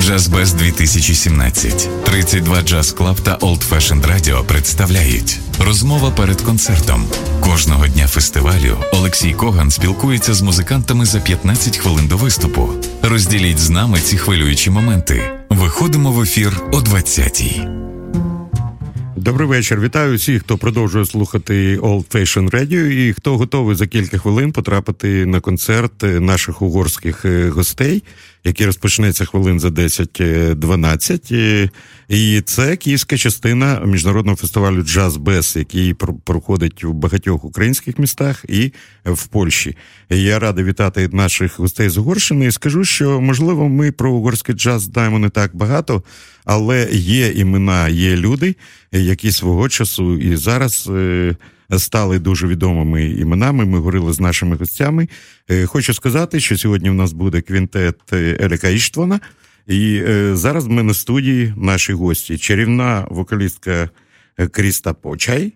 Джазбез 2017. 32 Джаз Клаб та Old Fashioned Radio представляють розмова перед концертом. Кожного дня фестивалю Олексій Коган спілкується з музикантами за 15 хвилин до виступу. Розділіть з нами ці хвилюючі моменти. Виходимо в ефір о 20-й. Добрий вечір. Вітаю всіх, хто продовжує слухати Old Fashion Radio і хто готовий за кілька хвилин потрапити на концерт наших угорських е, гостей, який розпочнеться хвилин за 10-12. І це київська частина міжнародного фестивалю Джаз Бес, який проходить в багатьох українських містах і в Польщі. Я радий вітати наших гостей з Угорщини і скажу, що можливо ми про угорський джаз знаємо не так багато, але є імена, є люди, які свого часу і зараз. Е, стали дуже відомими іменами. Ми говорили з нашими гостями. Е, хочу сказати, що сьогодні в нас буде квінтет Ерика Іштвана, і е, зараз ми на студії наші гості. Чарівна вокалістка Кріста Почай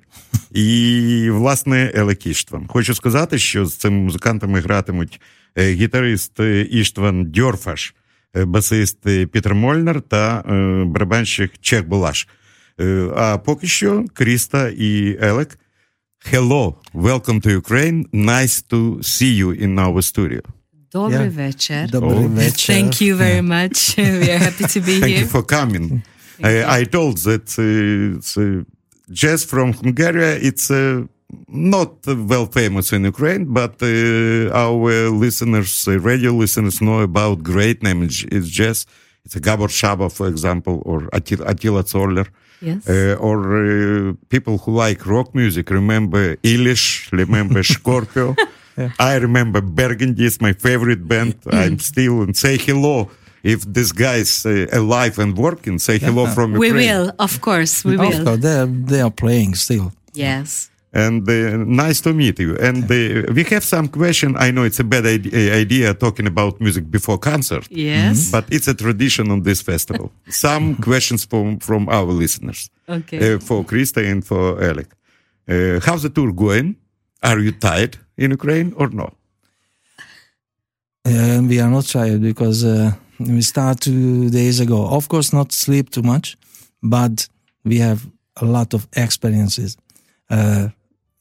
і, власне, Елек Іштван. Хочу сказати, що з цими музикантами гратимуть гітарист Іштван Дьорфаш, басист Пітер Мольнер та барабанщик Чех Булаш. А поки що Кріста і Елек. Hello, welcome to Ukraine. Nice to see you in our studio. Добрий yeah. Добрий oh. Thank you very much. We are happy to be Thank here. Thank you for coming. I, I, told that uh, it's, uh, jazz from Hungary, it's uh, not well famous in Ukraine, but uh, our listeners, uh, radio listeners know about great names. It's jazz. It's Gabor Szabo, for example, or Attila Zoller. Yes. Uh, or uh, people who like rock music remember Illés, remember Scorpio. yeah. I remember Burgundy is my favorite band. I'm still and say hello. If this guy's uh, alive and working, say hello yeah. from Ukraine. We will, of course, we will. Of course, they are, they are playing still. Yes and uh, nice to meet you. And uh, we have some question. I know it's a bad idea talking about music before concert. Yes, mm-hmm. but it's a tradition on this festival. some questions from from our listeners. Okay, uh, for Kriszta and for Elek. Uh, how's the tour going? Are you tired in Ukraine or no? Uh, we are not tired because uh, we start two days ago. Of course, not sleep too much, but we have a lot of experiences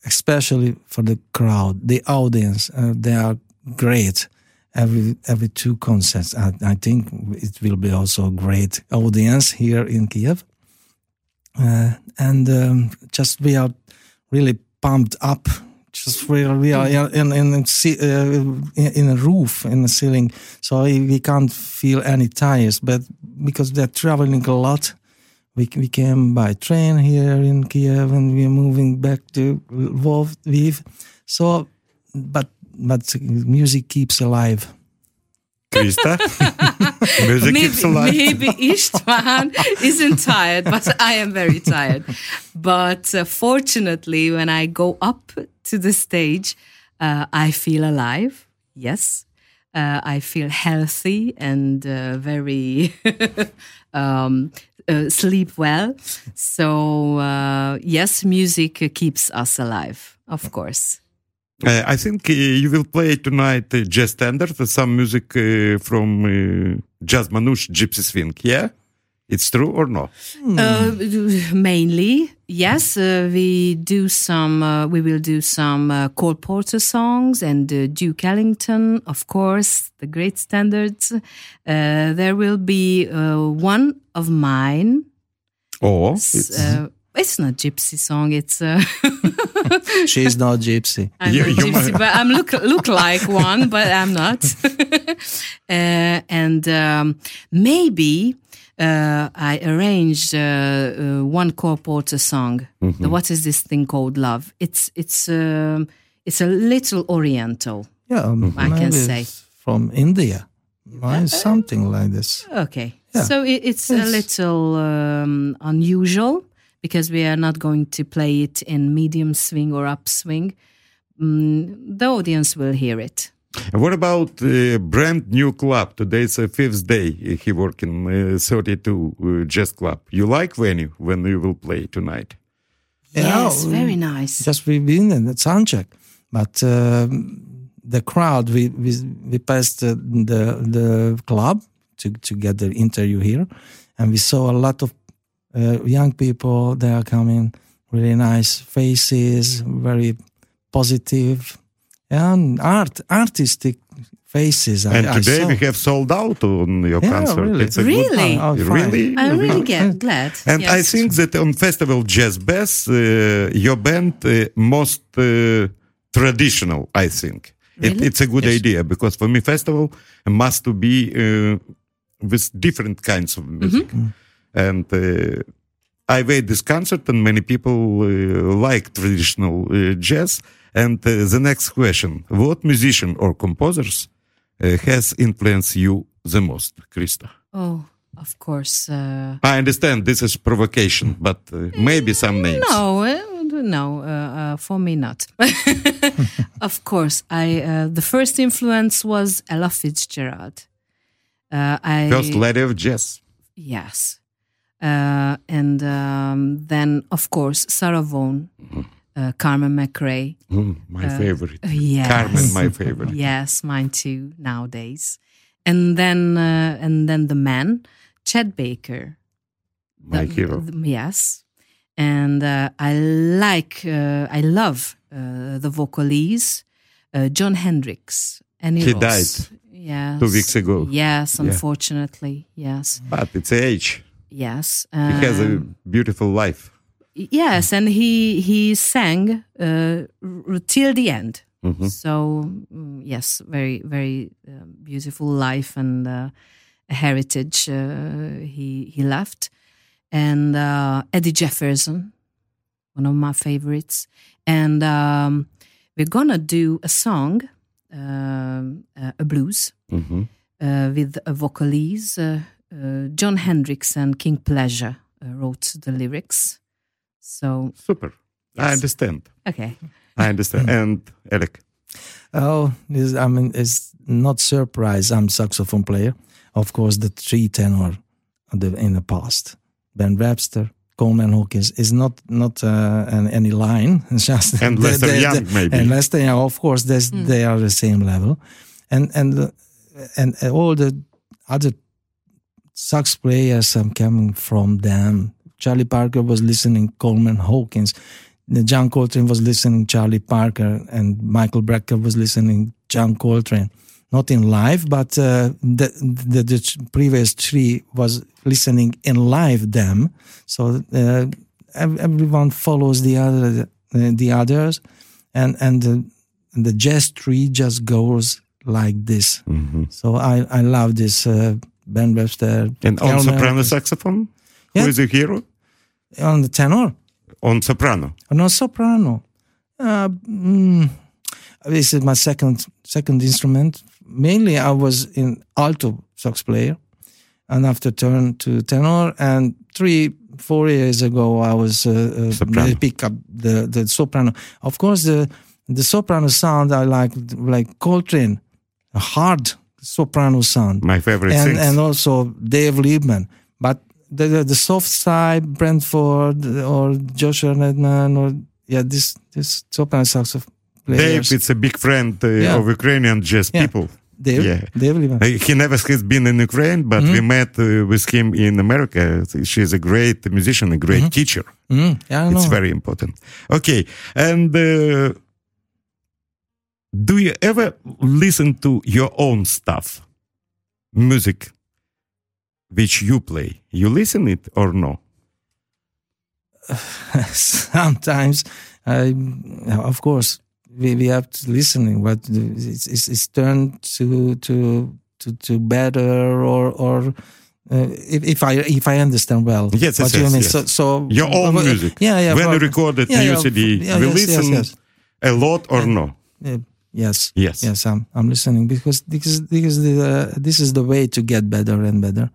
especially for the crowd, the audience. Uh, they are great. Every every two concerts, I, I, think it will be also a great audience here in Kiev. Uh, and um, just we are really pumped up. Just really, we are in in in, uh, in a roof in the ceiling, so we can't feel any tires. But because they're traveling a lot, we, we came by train here in Kiev and we're moving back to Lviv. So, but but music keeps alive. Kriszta? music maybe, keeps alive. Maybe Istvan isn't tired, but I am very tired. But uh, fortunately, when I go up to the stage, uh, I feel alive. Yes. Uh, I feel healthy and uh, very um, uh, sleep well. So, uh, yes, music keeps us alive, of course. Uh, I think uh, you will play tonight uh, jazz standard, some music uh, from Jazz Manouche Gypsy Swing, yeah? It's true or no? Uh, mainly, yes. Uh, we do some. Uh, we will do some uh, Cole Porter songs and uh, Duke Ellington, of course, the great standards. Uh, there will be one of mine. Oh, it's, it's not gypsy song. It's she's not gypsy. I'm you, not gypsy, but I'm look look like one, but I'm not. and um, maybe uh, I arranged uh, uh, one Cole Porter song. Mm-hmm. What is this thing called love? It's it's um, it's a little Oriental. Yeah, um, I can say from India, something like this. Okay, yeah. so it, it's, it's, a little um, unusual because we are not going to play it in medium swing or upswing. Mm, the audience will hear it. And what about the brand new club? Today it's the fifth day he working uh, 32 uh, Jazz Club. You like venue when you will play tonight? Yes, yeah, very nice. Just we've been in the soundcheck, but um, the crowd we we, we passed the the club to to get the interview here, and we saw a lot of uh, young people. They are coming, really nice faces, very positive, and art artistic faces. I- And I today saw. we have sold out on your Yeah, concert. really. It's a good- Really? Oh, really? I'm really get, glad. And I think that on Festival JazzBez, uh, your band uh, most uh, traditional. I think it, it's a good idea because for me, festival must to be uh, with different kinds of music. And uh, I made this concert, and many people uh, like traditional uh, jazz. And uh, the next question: What musician or composers uh, has influenced you the most, Kriszta? Oh, of course. Uh, I understand this is provocation, but uh, maybe some names. no, uh, no, uh, uh, for me not. of course, I uh, the first influence was Ella Fitzgerald. Uh, I First lady of jazz. yes, uh, and um, then of course Sarah Vaughan, uh, Carmen McRae. Mm, my favorite. Uh, yes. Carmen, my favorite. Yes, mine too nowadays. And then uh, and then the man, Chet Baker. My The- hero. the- yes, and uh, I like, uh, I love uh, the vocalese, uh, Jon Hendricks. And He died Yes. two weeks ago. Yes, unfortunately. Yes, But it's age. yes. He has a Um, beautiful life. Yes, and he he sang uh, till the end. Mhm. So mm, yes, very very uh, beautiful life and uh, heritage uh, he he left, and uh, Eddie Jefferson, one of my favorites, and um, we're gonna do a song, um, uh, a blues Mhm. uh, with a vocalese. Uh, uh, Jon Hendricks and King Pleasure uh, wrote the lyrics. So Super. I understand. okay. I understand. and Eric. Oh, this, I mean, it's not surprise. I'm saxophone player. Of course, the three tenor the, in the past, Ben Webster, Coleman Hawkins is not not uh, an, any line. It's just And they- Lester they- Young, they- maybe. And Lester Young, of course, there's, they are the same level, and and uh, and all the other sax players are coming from them. Charlie Parker was listening Coleman Hawkins. John Coltrane was listening Charlie Parker, and Michael Brecker was listening John Coltrane. Not in live, but uh, the, the the previous three was listening in live them. So uh, everyone follows the other uh, the others, and and the, the jazz tree just goes like this. Mhm. So I I love this uh, Ben Webster And on soprano saxophone? Yeah. Who is a hero? on the tenor. On soprano. No soprano. Uh, mm, this is my second second instrument. Mainly, I was in alto sax player, and after turn to tenor. And three four years ago, I was uh, uh, pick up the the soprano. Of course, the the soprano sound I like like Coltrane, a hard soprano sound My favorite and things. and also Dave Liebman. The, the the soft side, Branford or Joshua Redman or yeah, this this soprano Dave, players. it's a big friend uh, Yeah. of Ukrainian jazz Yeah. people. Dave, yeah. Dave. Uh, He never has been in Ukraine, but Mm-hmm. we met uh, with him in America. She's a great musician, a great teacher. Mm, yeah, I know. It's very important. Okay, and uh, do you ever listen to your own stuff, music, which you play? You listen it or no? Sometimes, I, of course, we, we have to listening, but it's, it's, it's turned to to to to better or or. Uh, if, if I if I understand well, Yes, what yes, you yes, mean. yes. So, so Your own uh, music. Yeah, yeah. When you but- recorded yeah, new yeah, CD, yeah, we yes, listen yes. a lot or no? Uh, yes, Yes. yes. I'm I'm listening because because because the, uh, this is the way to get better and better.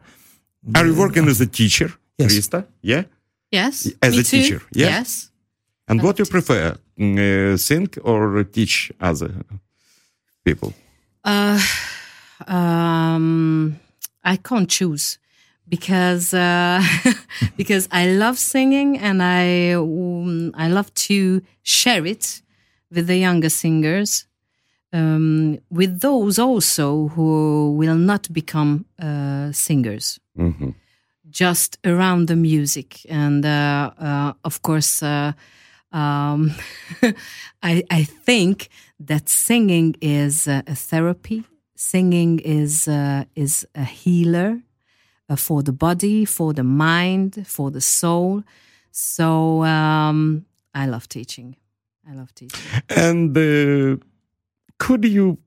Are you working as a teacher, Yes. Kriszta? Yeah. Yes. As me a too. teacher, yeah? Yes. And what you prefer, mm, uh, sing or teach other people? Uh, um, I can't choose because uh, because I love singing and I um, I love to share it with the younger singers um, with those also who will not become uh, singers, mm-hmm. just around the music. And uh, uh, of course, uh, um, I, I, think that singing is a therapy. Singing is uh, is a healer uh, for the body, for the mind, for the soul. So um, I love teaching. I love teaching. And could you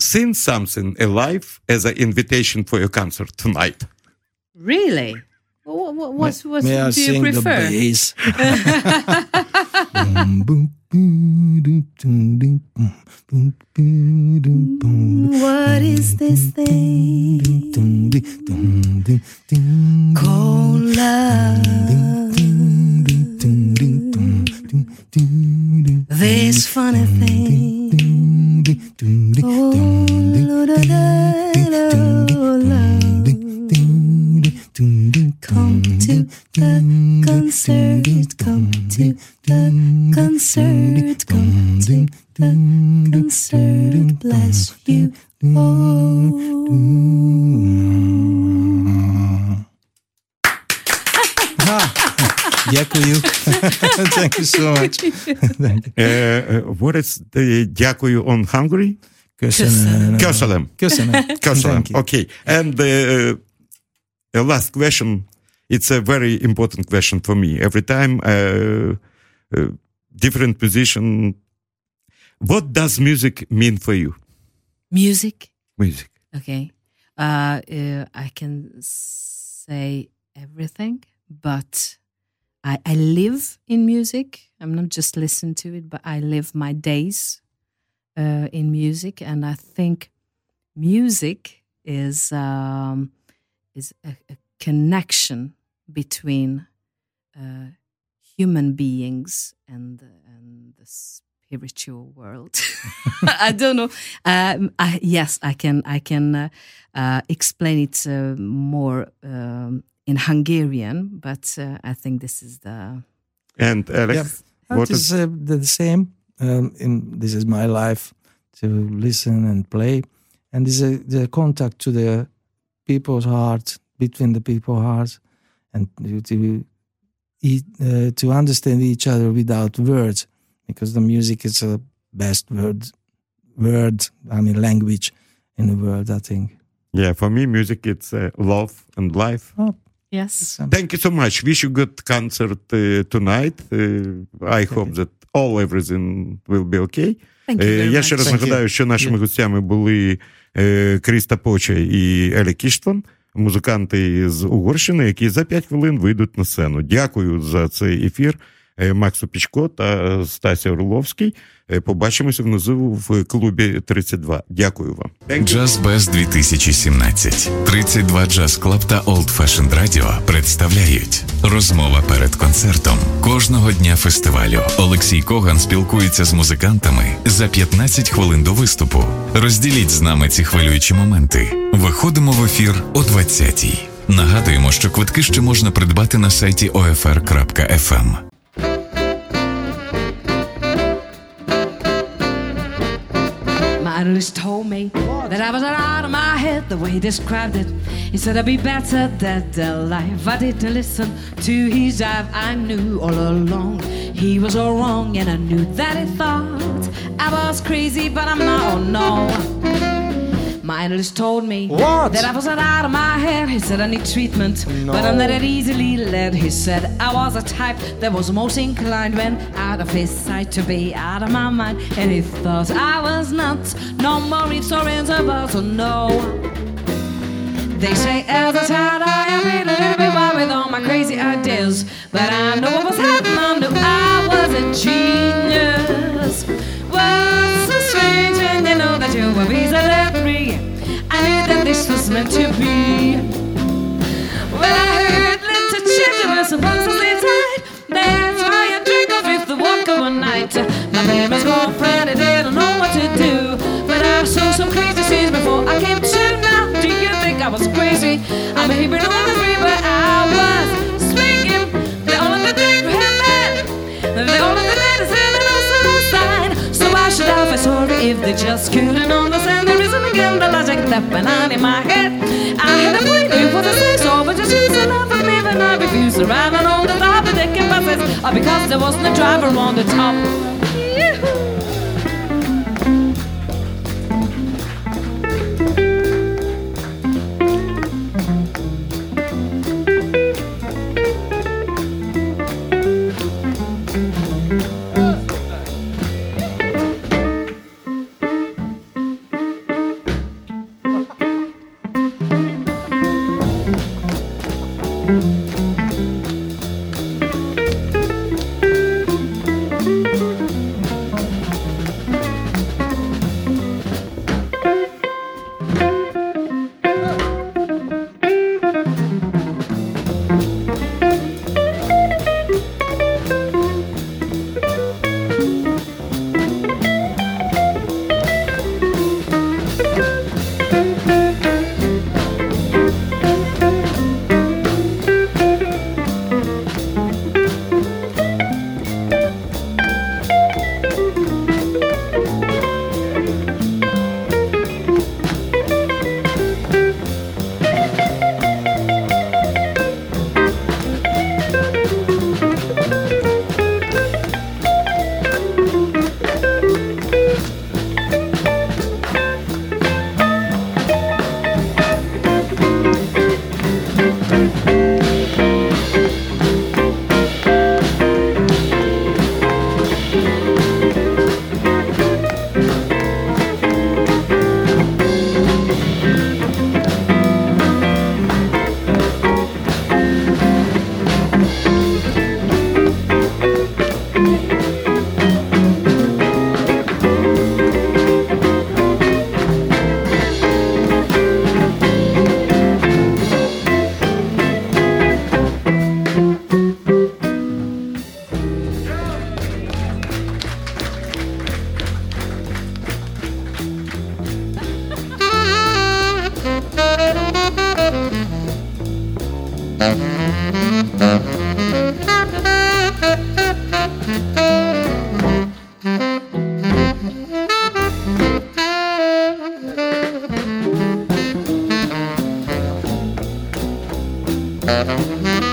sing something alive as an invitation for your concert tonight? Really? What, what, what, what May do I you sing prefer? The bass? what is this thing called love? This funny thing. Come to the concert, come to the concert, come to the concert. Bless you Дякую. Thank you so much. Thank you. Uh, uh, what is the дякую on Hungary? Köszönöm. Köszönöm. Köszönöm. Köszönöm. Thank you. Okay. And the uh, last question. It's a very important question for me. Every time, uh, uh, different position. What does music mean for you? Music. Music. Okay. Uh, uh, I can say everything, but I, I live in music. I'm not just listen to it, but I live my days uh, in music, and I think music is um, is a, a connection between uh, human beings and and the spiritual world. I don't know. Um, I, yes, I can. I can uh, uh, explain it uh, more um, in Hungarian, but uh, I think this is the. And Alex, Yeah. what It is is uh, the same. Um, in this is my life to listen and play, and this is the contact to the people's heart between the people's hearts, and to to, uh, to understand each other without words, because the music is the best word word. I mean language in the world. I think. yeah? For me, music it's uh, love and life. Yes. Thank you so much. Wish you good concert uh, tonight. Uh, I hope that all everything will be okay. Thank you very Я ще раз Thank нагадаю, you. що нашими гостями були е, Кріста Поча і Елі Кіштван, музиканти з Угорщини, які за 5 хвилин вийдуть на сцену. Дякую за цей ефір. Е, Максу Пічко та Стасі Орловський. Е, Побачимося внизу в клубі 32. Дякую вам. Джаз Без 2017. 32 Джаз Клаб та Old Fashioned Radio представляють розмова перед концертом. Кожного дня фестивалю Олексій Коган спілкується з музикантами за 15 хвилин до виступу. Розділіть з нами ці хвилюючі моменти. Виходимо в ефір о 20-й. Нагадуємо, що квитки ще можна придбати на сайті OFR.FM. My told me that I was out of my head the way he described it. He said I'd be better dead alive. I didn't listen to his jive. I knew all along he was all wrong, and I knew that he thought I was crazy, but I'm not. Oh no. My analyst told me What? that I was not out of my head. He said I need treatment, but I'm not that easily led. He said I was a type that was most inclined when out of his sight to be out of my mind. And he thought I was nuts. No more ifs or ands buts, or no. They say as a child I am a little bit wild with all my crazy ideas, but I know what was happening. I knew I was a genius. What's so strange when you know that you were was meant to be. When I heard little children were supposedly tied, that's why I drink off with the walker one night. My girlfriend, I didn't know what to do, but I saw some crazy scenes before I came to. Now, do you think I was crazy? I may be on the free, but I was sign. So should sorry if they just couldn't that in my head. I had a feeling for the say so, but just choose enough of me when I refused to ride on the top of the buses, because there wasn't a driver on the top. Mm-hmm.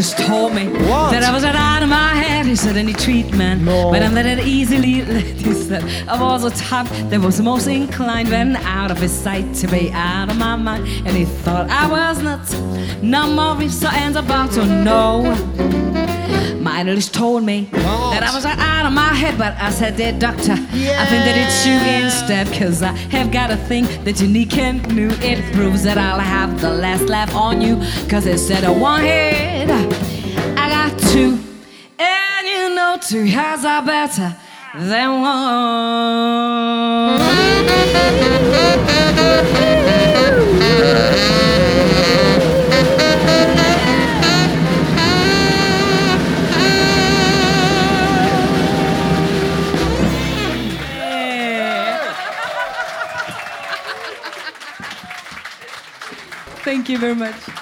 Analyst told me What? that I was out of my head. He said any treatment, No. but I'm that it easily. He said I was a type that was most inclined when out of his sight to be out of my mind, and he thought I was nuts. No more if so ends about to know. My analyst told me that I was out of my head, but I said, Dear doctor, I think that it's you instead, cause I have got a thing that unique and new. It proves that I'll have the last laugh on you, cause instead of one head, I got two. And you know, two heads are better than one. Thank you very much.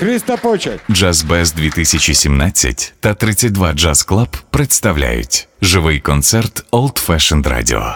Кріста Почек. Джазбез 2017 та 32 Джаз Клаб представляють живий концерт Old Fashioned Radio.